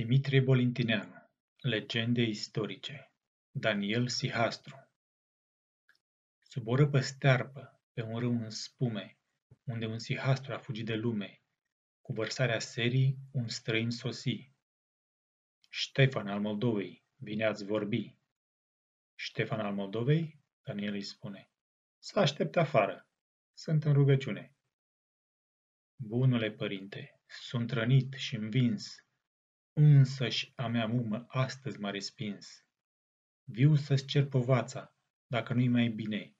Dimitrie Bolintineanu Legende istorice Daniel Sihastru Sub o răpă stearpă, pe un râu în spume, unde un sihastru a fugit de lume, cu vărsarea serii un străin sosi. Ștefan al Moldovei, vine ați vorbi. Ștefan al Moldovei, Daniel îi spune, să aștept afară, sunt în rugăciune. Bunule părinte, sunt rănit și învins, Însăși a mea mumă astăzi m-a respins. Viu să-ți cer povața, dacă nu-i mai bine.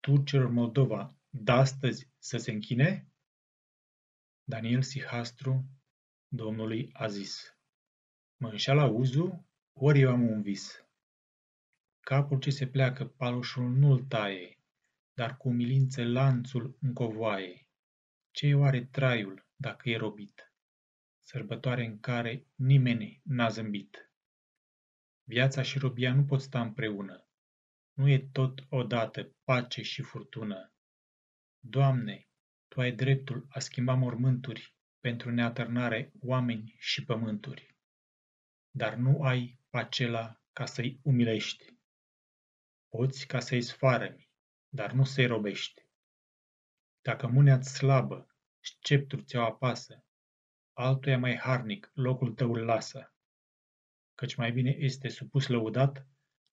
Turcelor Moldova, d-astăzi să se închine? Daniel Sihastru, Domnului a zis, mă înșeală uzu, ori eu am un vis. Capul ce se pleacă, paloșul nu-l taie, dar cu umilință lanțul încovoaie. Ce oare traiul, dacă e robit? Sărbătoare în care nimeni n-a zâmbit. Viața și robia nu pot sta împreună. Nu e tot odată pace și furtună. Doamne, Tu ai dreptul a schimba mormânturi pentru neatârnare oameni și pământuri. Dar nu ai acela ca să-i umilești. Poți ca să-i sfarămi, dar nu să-i robești. Dacă mânea-ți slabă, sceptru ți-o apasă, altuia mai harnic locul tău îl lasă, căci mai bine este supus lăudat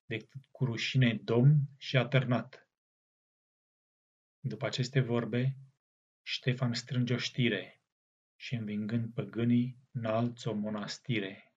decât cu rușine domn și atârnat. După aceste vorbe, Ștefan strânge o știre și învingând păgânii, înalță o monastire.